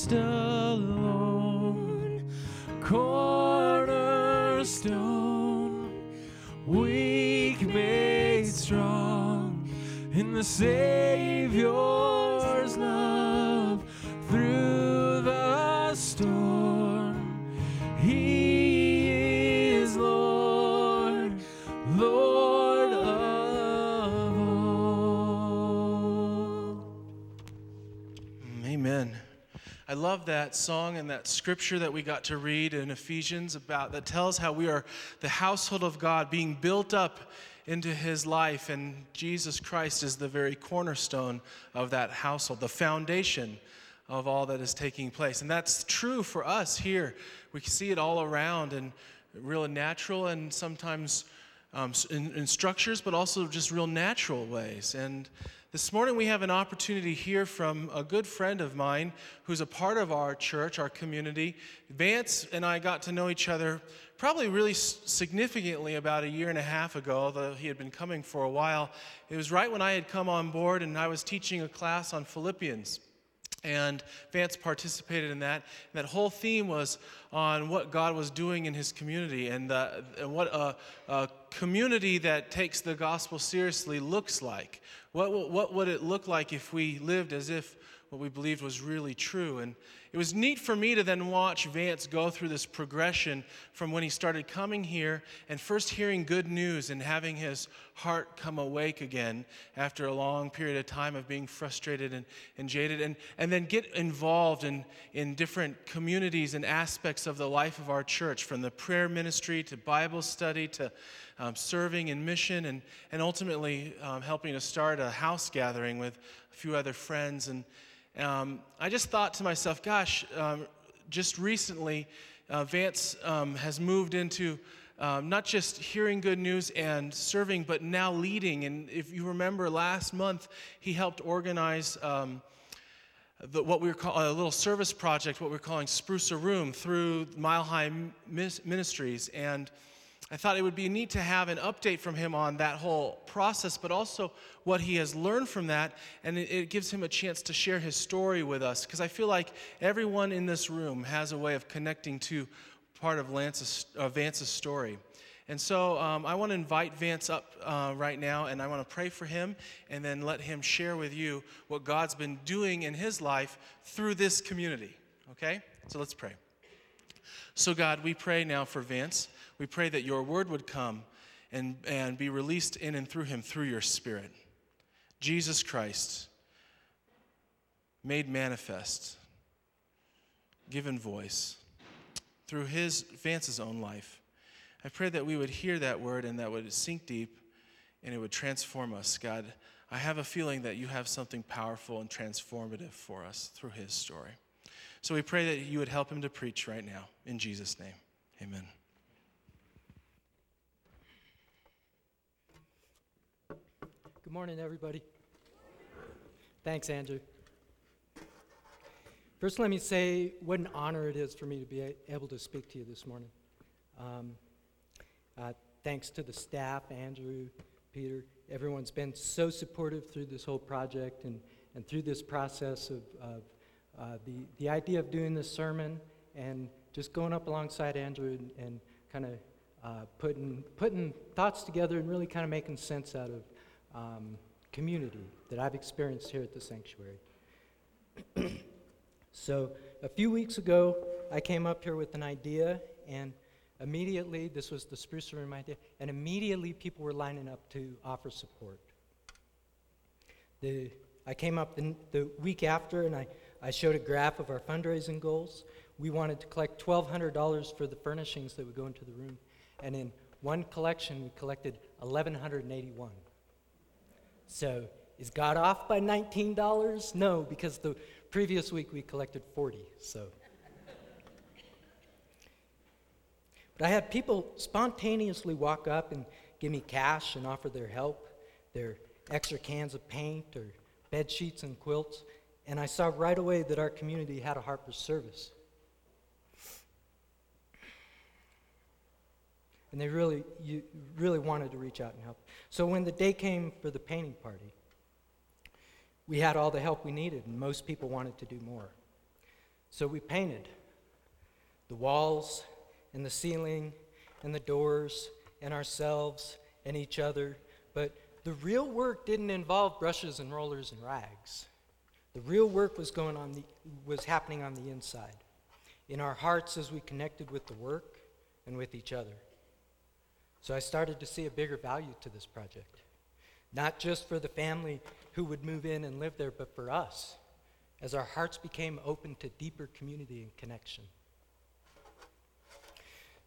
Christ alone, cornerstone, weak made strong in the Savior's that song and that scripture that we got to read in Ephesians about that tells how we are the household of God being built up into his life and Jesus Christ is the very cornerstone of that household, the foundation of all that is taking place. And that's true for us here. We see it all around and real natural and sometimes um, in, in structures, but also just real natural ways. And this morning we have an opportunity hear from a good friend of mine who's a part of our church, our community. Vance and I got to know each other probably really significantly about a year and a half ago, although he had been coming for a while. It was right when I had come on board and I was teaching a class on Philippians. And Vance participated in that. And that whole theme was on what God was doing in his community and, uh, and what a, a community that takes the gospel seriously looks like. What, what would it look like if we lived as if what we believed was really true? And it was neat for me to then watch Vance go through this progression from when he started coming here and first hearing good news and having his heart come awake again after a long period of time of being frustrated and, and jaded, and, and then get involved in, in different communities and aspects of the life of our church, from the prayer ministry to Bible study to um, serving in mission, and, and ultimately um, helping to start a house gathering with a few other friends. And um, I just thought to myself, gosh, um, just recently, uh, Vance um, has moved into um, not just hearing good news and serving, but now leading. And if you remember last month, he helped organize. Um, the, what we were calling a little service project, what we're calling Spruce a Room through Mile High Ministries. And I thought it would be neat to have an update from him on that whole process, but also what he has learned from that. And it, gives him a chance to share his story with us. Because I feel like everyone in this room has a way of connecting to part of Lance's, uh, Vance's story. And so um, I want to invite Vance up uh, right now, and I want to pray for him and then let him share with you what God's been doing in his life through this community. Okay? So let's pray. So, God, we pray now for Vance. We pray that your word would come and, and be released in and through him through your spirit. Jesus Christ, made manifest, given voice through his Vance's own life. I pray that we would hear that word and that would sink deep and it would transform us. God, I have a feeling that you have something powerful and transformative for us through his story. So we pray that you would help him to preach right now. In Jesus' name, amen. Good morning, everybody. Thanks, Andrew. First, let me say what an honor it is for me to be able to speak to you this morning. Um, uh, thanks to the staff, Andrew, Peter, everyone's been so supportive through this whole project and, and through this process of, of uh, the, the idea of doing this sermon and just going up alongside Andrew and, and kind of uh, putting, putting thoughts together and really kind of making sense out of um, community that I've experienced here at the sanctuary. so, a few weeks ago, I came up here with an idea, and immediately, this was the Spruce Room idea, and immediately people were lining up to offer support. The, I came up the, the week after, and I, I showed a graph of our fundraising goals. We wanted to collect $1,200 for the furnishings that would go into the room, and in one collection, we collected 1,181. So, is God off by $19? No, because the previous week we collected 40. So, but I had people spontaneously walk up and give me cash and offer their help, their extra cans of paint or bed sheets and quilts, and I saw right away that our community had a heart for service. And they really, you really wanted to reach out and help. So when the day came for the painting party, we had all the help we needed, and most people wanted to do more. So we painted the walls and the ceiling and the doors and ourselves and each other. But the real work didn't involve brushes and rollers and rags. The real work was going on the, was happening on the inside, in our hearts as we connected with the work and with each other. So I started to see a bigger value to this project, not just for the family who would move in and live there, but for us, as our hearts became open to deeper community and connection.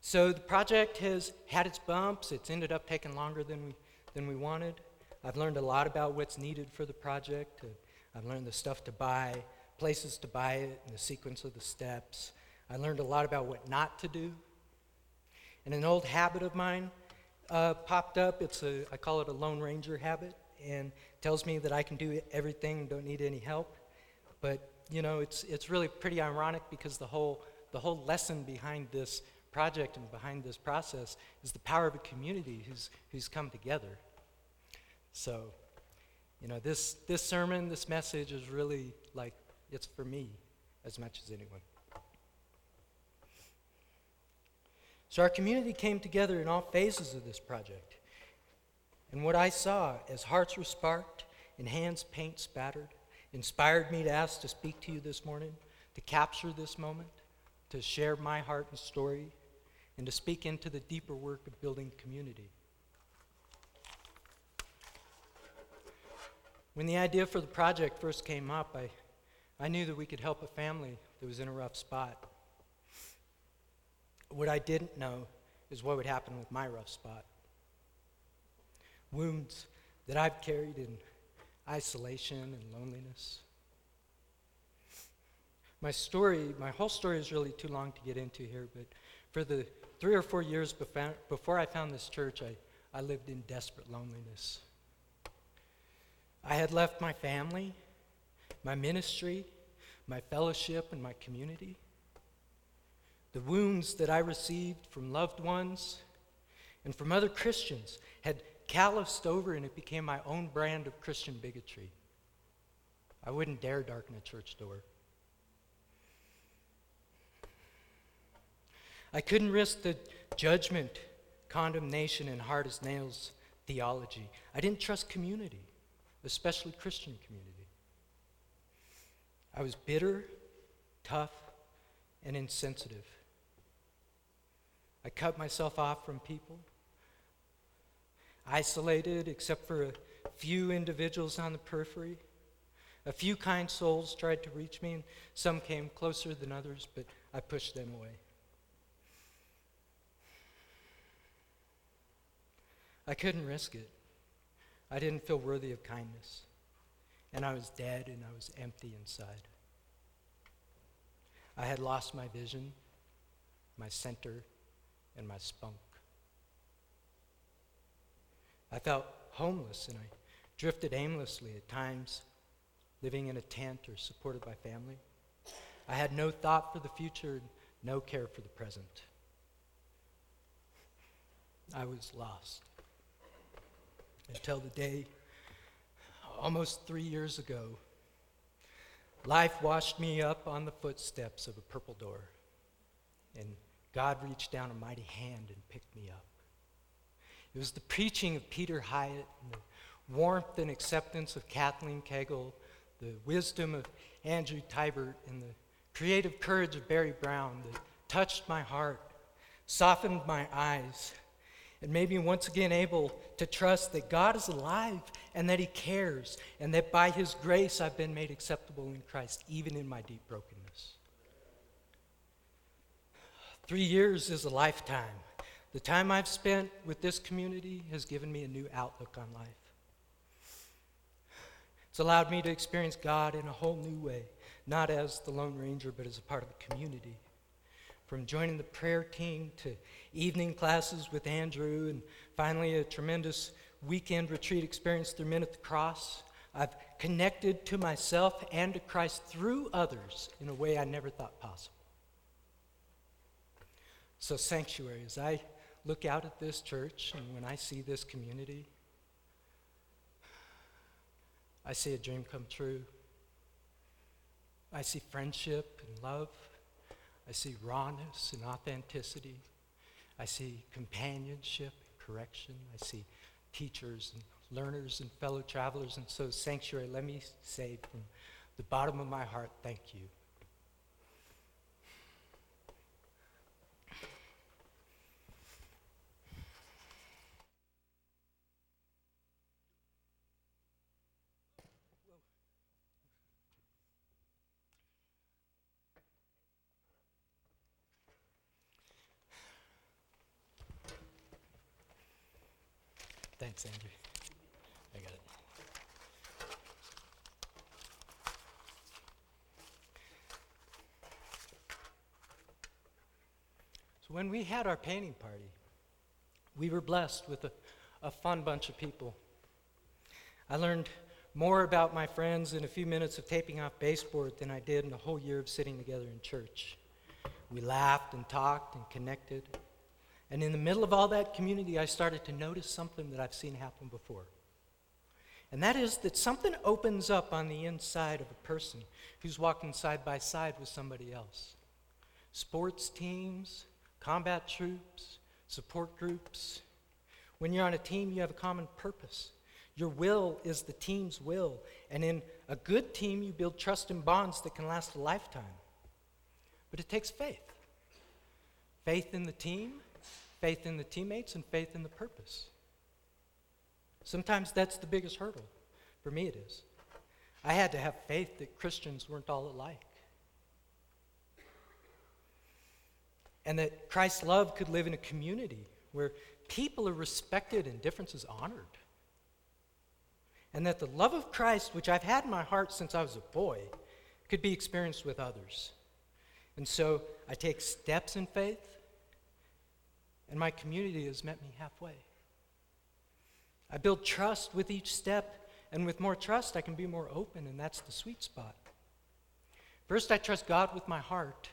So the project has had its bumps. It's ended up taking longer than we, than we wanted. I've learned a lot about what's needed for the project. I've learned the stuff to buy, places to buy it, and the sequence of the steps. I learned a lot about what not to do. And an old habit of mine uh, popped up. It's a, I call it a Lone Ranger habit, and tells me that I can do everything, don't need any help. But you know, it's it's really pretty ironic because the whole the whole lesson behind this project and behind this process is the power of a community who's, who's come together. So, you know, this, this sermon, this message is really like, it's for me as much as anyone. So, our community came together in all phases of this project. And what I saw as hearts were sparked and hands paint spattered inspired me to ask to speak to you this morning, to capture this moment, to share my heart and story and to speak into the deeper work of building community. When the idea for the project first came up, I, I knew that we could help a family that was in a rough spot. What I didn't know is what would happen with my rough spot. Wounds that I've carried in isolation and loneliness. My story, my whole story is really too long to get into here, but for the three or four years before I found this church, I, I lived in desperate loneliness. I had left my family, my ministry, my fellowship, and my community. The wounds that I received from loved ones and from other Christians had calloused over, and it became my own brand of Christian bigotry. I wouldn't dare darken a church door. I couldn't risk the judgment, condemnation, and hard as nails theology. I didn't trust community, especially Christian community. I was bitter, tough, and insensitive. I cut myself off from people, isolated except for a few individuals on the periphery. A few kind souls tried to reach me, and some came closer than others, but I pushed them away. I couldn't risk it. I didn't feel worthy of kindness. And I was dead and I was empty inside. I had lost my vision, my center, and my spunk. I felt homeless and I drifted aimlessly at times, living in a tent or supported by family. I had no thought for the future, no care for the present. I was lost until the day almost three years ago, life washed me up on the footsteps of a purple door, and God reached down a mighty hand and picked me up. It was the preaching of Peter Hyatt and the warmth and acceptance of Kathleen Kegel, the wisdom of Andrew Tybert, and the creative courage of Barry Brown that touched my heart, softened my eyes, and made me once again able to trust that God is alive and that He cares, and that by His grace I've been made acceptable in Christ, even in my deep brokenness. Three years is a lifetime. The time I've spent with this community has given me a new outlook on life. It's allowed me to experience God in a whole new way, not as the Lone Ranger, but as a part of a community from joining the prayer team to evening classes with Andrew, and finally a tremendous weekend retreat experience through Men at the Cross. I've connected to myself and to Christ through others in a way I never thought possible. So, sanctuary, as I look out at this church and when I see this community, I see a dream come true. I see friendship and love. I see rawness and authenticity. I see companionship and correction. I see teachers and learners and fellow travelers. And so, Sanctuary, let me say from the bottom of my heart, thank you. Thanks, Andrew. I got it. So, when we had our painting party, we were blessed with a, a fun bunch of people. I learned more about my friends in a few minutes of taping off baseboard than I did in a whole year of sitting together in church. We laughed and talked and connected. And in the middle of all that community, I started to notice something that I've seen happen before. And that is that something opens up on the inside of a person who's walking side by side with somebody else. Sports teams, combat troops, support groups. When you're on a team, you have a common purpose. Your will is the team's will. And in a good team, you build trust and bonds that can last a lifetime. But it takes faith faith in the team, faith in the teammates, and faith in the purpose. Sometimes that's the biggest hurdle. For me, it is. I had to have faith that Christians weren't all alike. And that Christ's love could live in a community where people are respected and differences honored. And that the love of Christ, which I've had in my heart since I was a boy, could be experienced with others. And so I take steps in faith, and my community has met me halfway. I build trust with each step, and with more trust, I can be more open, and that's the sweet spot. First, I trust God with my heart,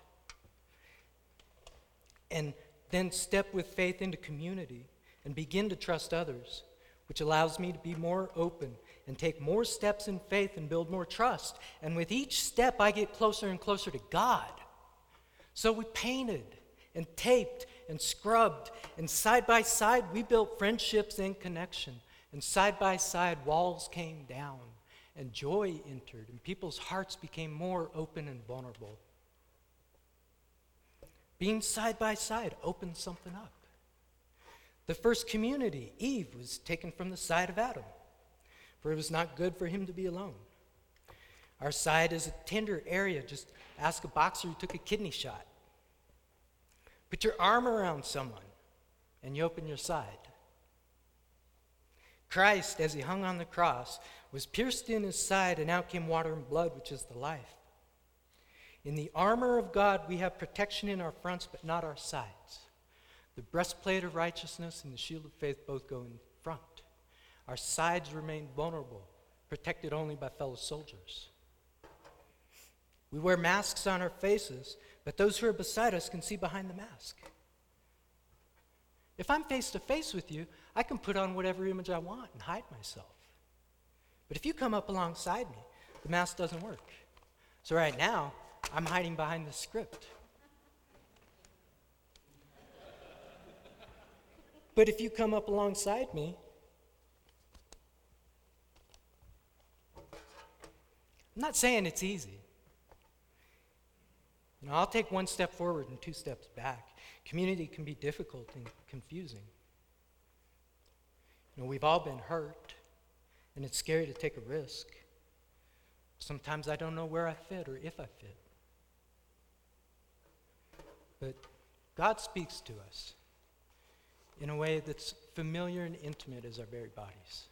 and then step with faith into community and begin to trust others, which allows me to be more open and take more steps in faith and build more trust. And with each step, I get closer and closer to God. So we painted and taped and scrubbed, and side by side, we built friendships and connection. And side by side, walls came down, and joy entered, and people's hearts became more open and vulnerable. Being side by side opens something up. The first community, Eve, was taken from the side of Adam, for it was not good for him to be alone. Our side is a tender area. Just ask a boxer who took a kidney shot. Put your arm around someone and you open your side. Christ, as he hung on the cross, was pierced in his side, and out came water and blood, which is the life. In the armor of God, we have protection in our fronts, but not our sides. The breastplate of righteousness and the shield of faith both go in front. Our sides remain vulnerable, protected only by fellow soldiers. We wear masks on our faces, but those who are beside us can see behind the mask. If I'm face to face with you, I can put on whatever image I want and hide myself. But if you come up alongside me, the mask doesn't work. So right now, I'm hiding behind the script. But if you come up alongside me, I'm not saying it's easy. You know, I'll take one step forward and two steps back. Community can be difficult and confusing. You know, we've all been hurt, and it's scary to take a risk. Sometimes I don't know where I fit or if I fit. But God speaks to us in a way that's familiar and intimate as our very bodies.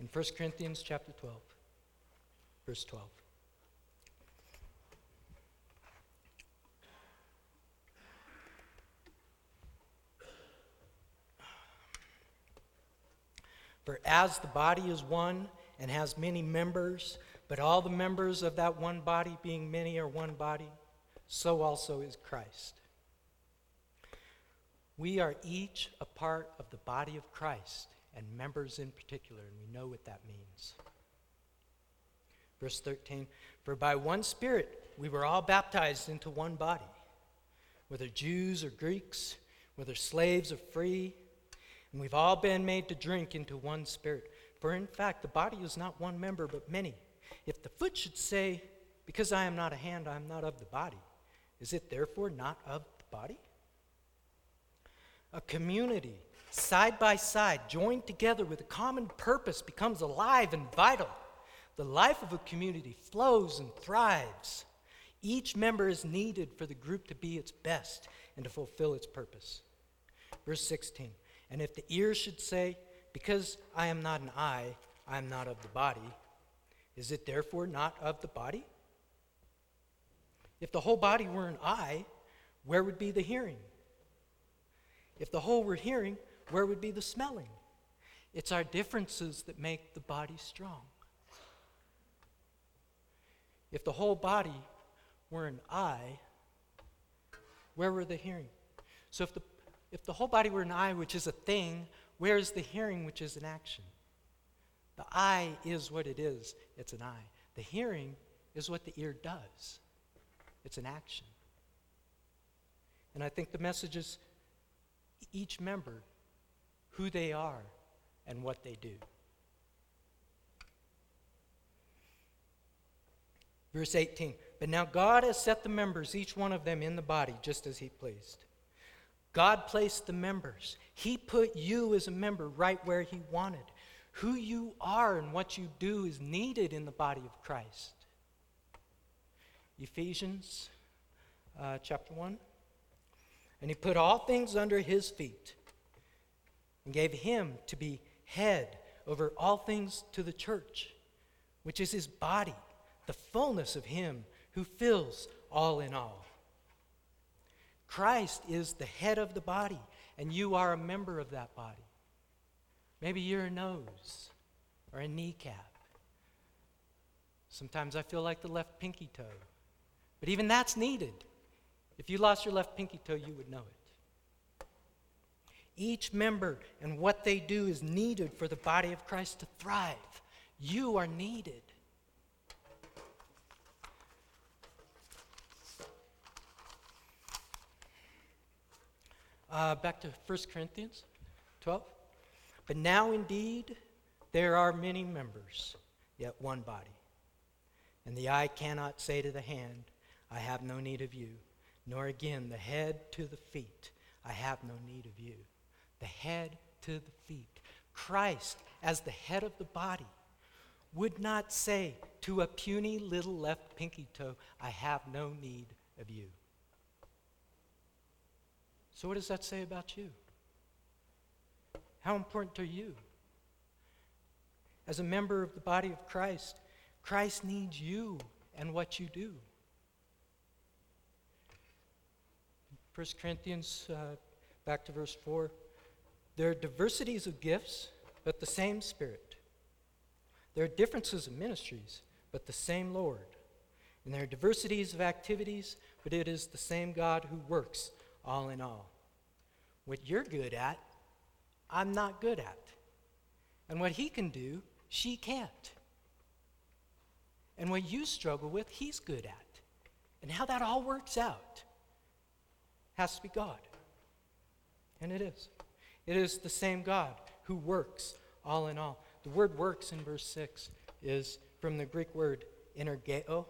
In 1 Corinthians chapter 12, verse 12. For as the body is one and has many members, but all the members of that one body, being many, are one body, so also is Christ. We are each a part of the body of Christ, and members in particular, and we know what that means. Verse 13 For by one Spirit we were all baptized into one body, whether Jews or Greeks, whether slaves or free, and we've all been made to drink into one Spirit. For in fact, the body is not one member, but many. If the foot should say, Because I am not a hand, I am not of the body, is it therefore not of the body? A community, side by side, joined together with a common purpose, becomes alive and vital. The life of a community flows and thrives. Each member is needed for the group to be its best and to fulfill its purpose. Verse 16 And if the ear should say, Because I am not an eye, I am not of the body, is it therefore not of the body? If the whole body were an eye, where would be the hearing? If the whole were hearing, where would be the smelling? It's our differences that make the body strong. If the whole body were an eye, where were the hearing? So if the, if the whole body were an eye, which is a thing, where is the hearing, which is an action? The eye is what it is, it's an eye. The hearing is what the ear does, it's an action. And I think the message is each member, who they are, and what they do. Verse 18 But now God has set the members, each one of them, in the body, just as He pleased. God placed the members. He put you as a member right where He wanted. Who you are and what you do is needed in the body of Christ. Ephesians uh, chapter 1. And He put all things under His feet and gave Him to be head over all things to the church, which is His body the fullness of Him who fills all in all. Christ is the head of the body, and you are a member of that body. Maybe you're a nose or a kneecap. Sometimes I feel like the left pinky toe. But even that's needed. If you lost your left pinky toe, you would know it. Each member and what they do is needed for the body of Christ to thrive. You are needed. Uh, back to 1 Corinthians 12. But now indeed there are many members, yet one body. And the eye cannot say to the hand, I have no need of you, nor again the head to the feet, I have no need of you. The head to the feet. Christ, as the head of the body, would not say to a puny little left pinky toe, I have no need of you. So, what does that say about you? How important are you? As a member of the body of Christ, Christ needs you and what you do. 1 Corinthians, uh, back to verse 4. There are diversities of gifts, but the same Spirit. There are differences of ministries, but the same Lord. And there are diversities of activities, but it is the same God who works all in all. What you're good at, I'm not good at. And what he can do, she can't. And what you struggle with, he's good at. And how that all works out has to be God. And it is. It is the same God who works all in all. The word works in verse 6 is from the Greek word energeo,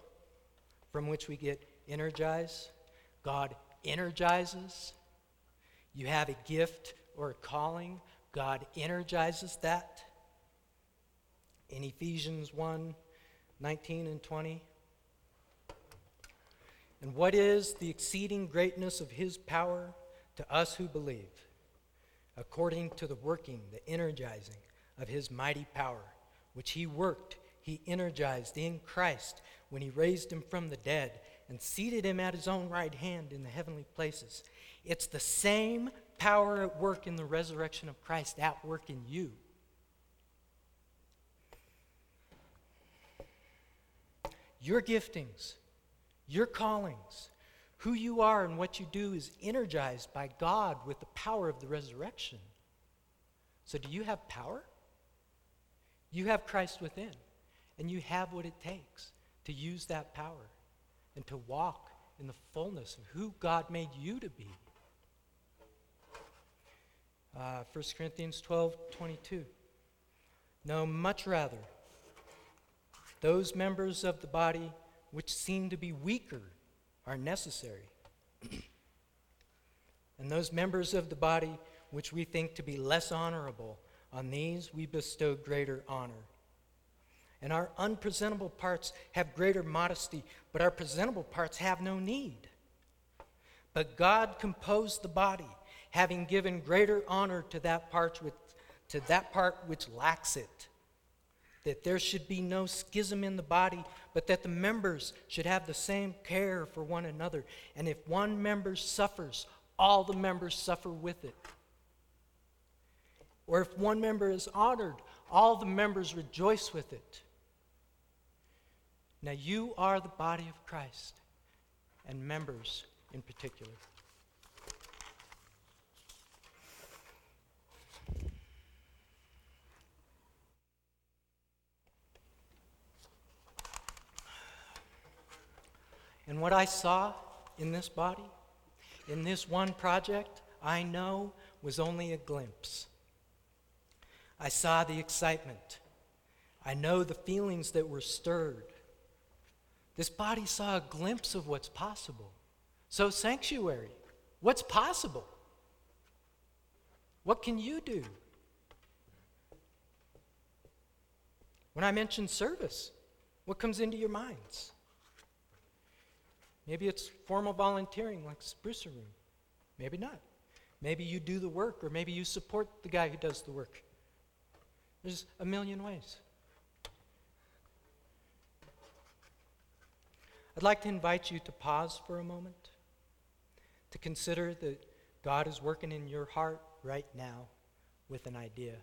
from which we get energize. God energizes. You have a gift or a calling, God energizes that. In Ephesians 1 19 and 20. And what is the exceeding greatness of his power to us who believe? According to the working, the energizing of his mighty power, which he worked, he energized in Christ when he raised him from the dead and seated him at his own right hand in the heavenly places. It's the same power at work in the resurrection of Christ at work in you. Your giftings, your callings, who you are and what you do is energized by God with the power of the resurrection. So, do you have power? You have Christ within. And you have what it takes to use that power and to walk in the fullness of who God made you to be. Uh, 1 Corinthians 12 22. No, much rather, those members of the body which seem to be weaker are necessary. and those members of the body which we think to be less honorable, on these we bestow greater honor. And our unpresentable parts have greater modesty, but our presentable parts have no need. But God composed the body, having given greater honor to that part which, to that part which lacks it. That there should be no schism in the body, but that the members should have the same care for one another. And if one member suffers, all the members suffer with it. Or if one member is honored, all the members rejoice with it. Now, you are the body of Christ, and members in particular. And what I saw in this body, in this one project, I know was only a glimpse. I saw the excitement. I know the feelings that were stirred. This body saw a glimpse of what's possible. So, sanctuary, what's possible? What can you do? When I mention service, what comes into your minds? Maybe it's formal volunteering like Spruce a Room. Maybe not. Maybe you do the work, or maybe you support the guy who does the work. There's a million ways. I'd like to invite you to pause for a moment, to consider that God is working in your heart right now with an idea.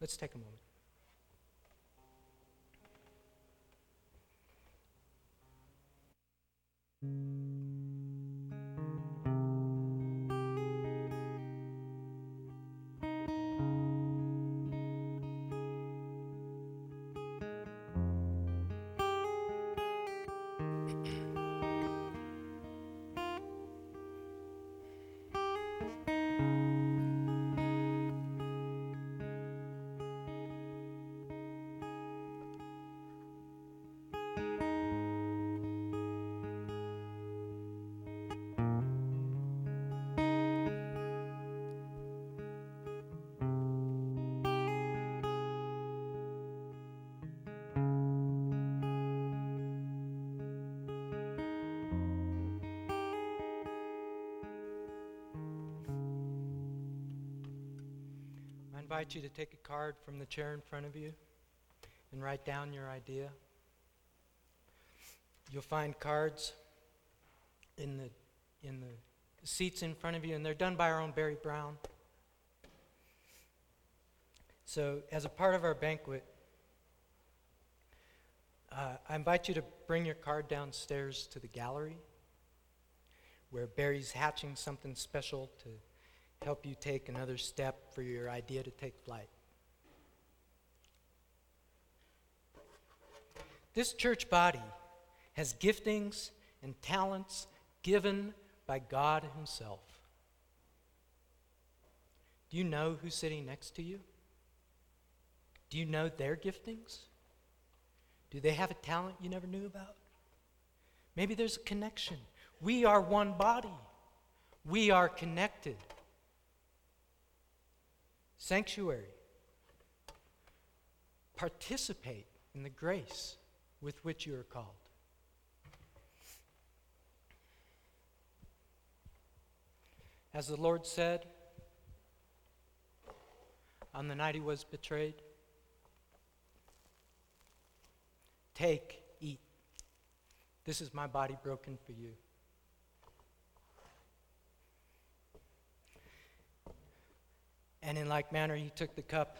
Let's take a moment. Música invite you to take a card from the chair in front of you and write down your idea. You'll find cards in the, in the seats in front of you, and they're done by our own Barry Brown. So, as a part of our banquet, uh, I invite you to bring your card downstairs to the gallery where Barry's hatching something special to help you take another step for your idea to take flight. This church body has giftings and talents given by God Himself. Do you know who's sitting next to you? Do you know their giftings? Do they have a talent you never knew about? Maybe there's a connection. We are one body, we are connected. Sanctuary. Participate in the grace with which you are called. As the Lord said on the night he was betrayed, Take, eat. This is my body broken for you. And in like manner, he took the cup,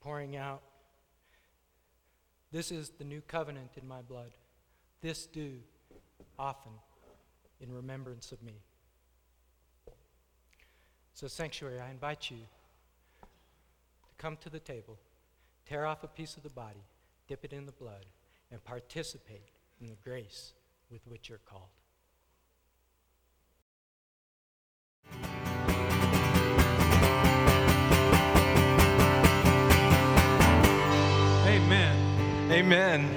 pouring out, This is the new covenant in my blood. This do often in remembrance of me. So, sanctuary, I invite you to come to the table, tear off a piece of the body, dip it in the blood, and participate in the grace with which you're called. Amen.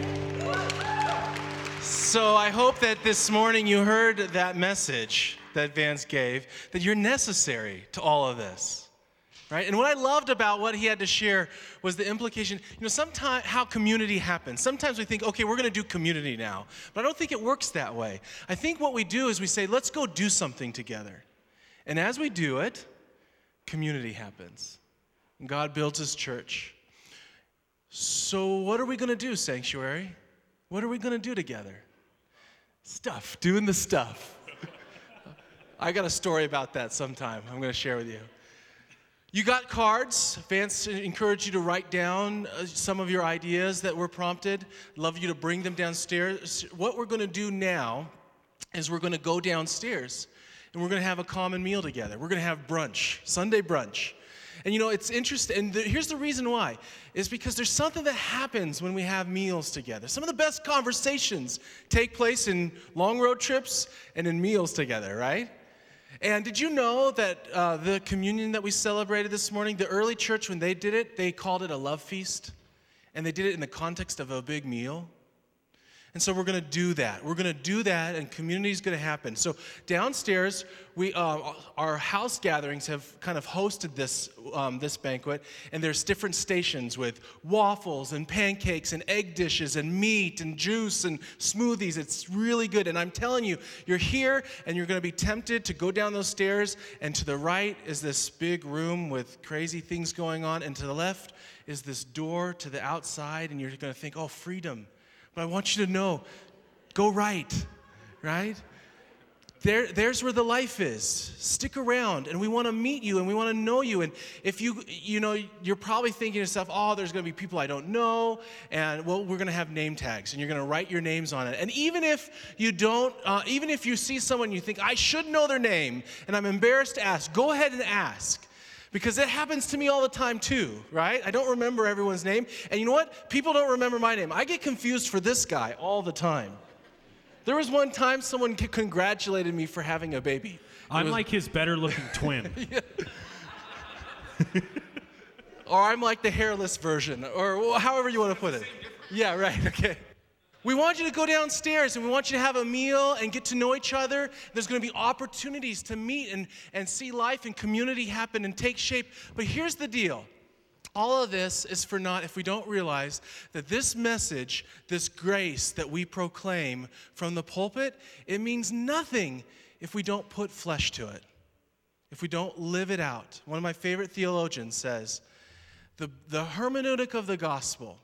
So I hope that this morning you heard that message that Vance gave, that you're necessary to all of this. Right? And what I loved about what he had to share was the implication, you know, sometimes how community happens. Sometimes we think, okay, we're going to do community now. But I don't think it works that way. I think what we do is we say, let's go do something together. And as we do it, community happens. And God builds his church. So, what are we going to do, Sanctuary? What are we going to do together? Stuff, doing the stuff. I got a story about that sometime I'm going to share with you. You got cards. Vance encouraged you to write down uh, some of your ideas that were prompted. Love you to bring them downstairs. What we're going to do now is we're going to go downstairs and we're going to have a common meal together. We're going to have brunch, Sunday brunch. And you know, it's interesting. And the, here's the reason why is because there's something that happens when we have meals together. Some of the best conversations take place in long road trips and in meals together, right? And did you know that uh, the communion that we celebrated this morning, the early church, when they did it, they called it a love feast? And they did it in the context of a big meal. And so we're going to do that. We're going to do that, and community is going to happen. So downstairs, we uh, our house gatherings have kind of hosted this um, this banquet, and there's different stations with waffles and pancakes and egg dishes and meat and juice and smoothies. It's really good, and I'm telling you, you're here, and you're going to be tempted to go down those stairs. And to the right is this big room with crazy things going on, and to the left is this door to the outside, and you're going to think, oh, freedom but I want you to know go right, right? There, there's where the life is. Stick around, and we want to meet you, and we want to know you. And if you, you know, you're probably thinking to yourself, "Oh, there's going to be people I don't know," and well, we're going to have name tags, and you're going to write your names on it. And even if you don't, uh, even if you see someone you think I should know their name, and I'm embarrassed to ask, go ahead and ask because it happens to me all the time too, right? I don't remember everyone's name. And you know what? People don't remember my name. I get confused for this guy all the time. There was one time someone congratulated me for having a baby. I'm was, like his better looking twin. or I'm like the hairless version, or however you want to put it. Yeah, right, okay. We want you to go downstairs and we want you to have a meal and get to know each other. There's going to be opportunities to meet and, and see life and community happen and take shape. But here's the deal all of this is for naught if we don't realize that this message, this grace that we proclaim from the pulpit, it means nothing if we don't put flesh to it, if we don't live it out. One of my favorite theologians says the, the hermeneutic of the gospel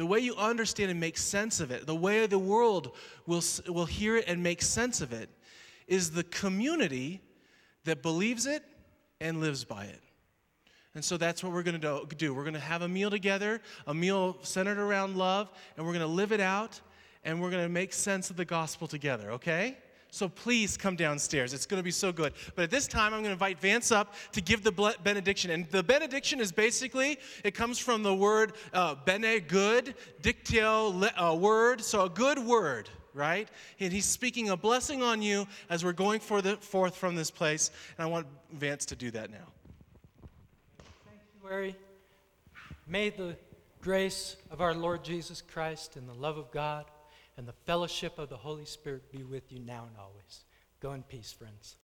the way you understand and make sense of it, the way the world will, will hear it and make sense of it, is the community that believes it and lives by it. And so that's what we're going to do. We're going to have a meal together, a meal centered around love, and we're going to live it out, and we're going to make sense of the gospel together, okay? So please come downstairs. It's going to be so good. But at this time, I'm going to invite Vance up to give the benediction. And the benediction is basically, it comes from the word uh, bene, good, dictio, uh, word. So a good word, right? And he's speaking a blessing on you as we're going for the, forth from this place. And I want Vance to do that now. Sanctuary, may the grace of our Lord Jesus Christ and the love of God and the fellowship of the Holy Spirit be with you now and always. Go in peace, friends.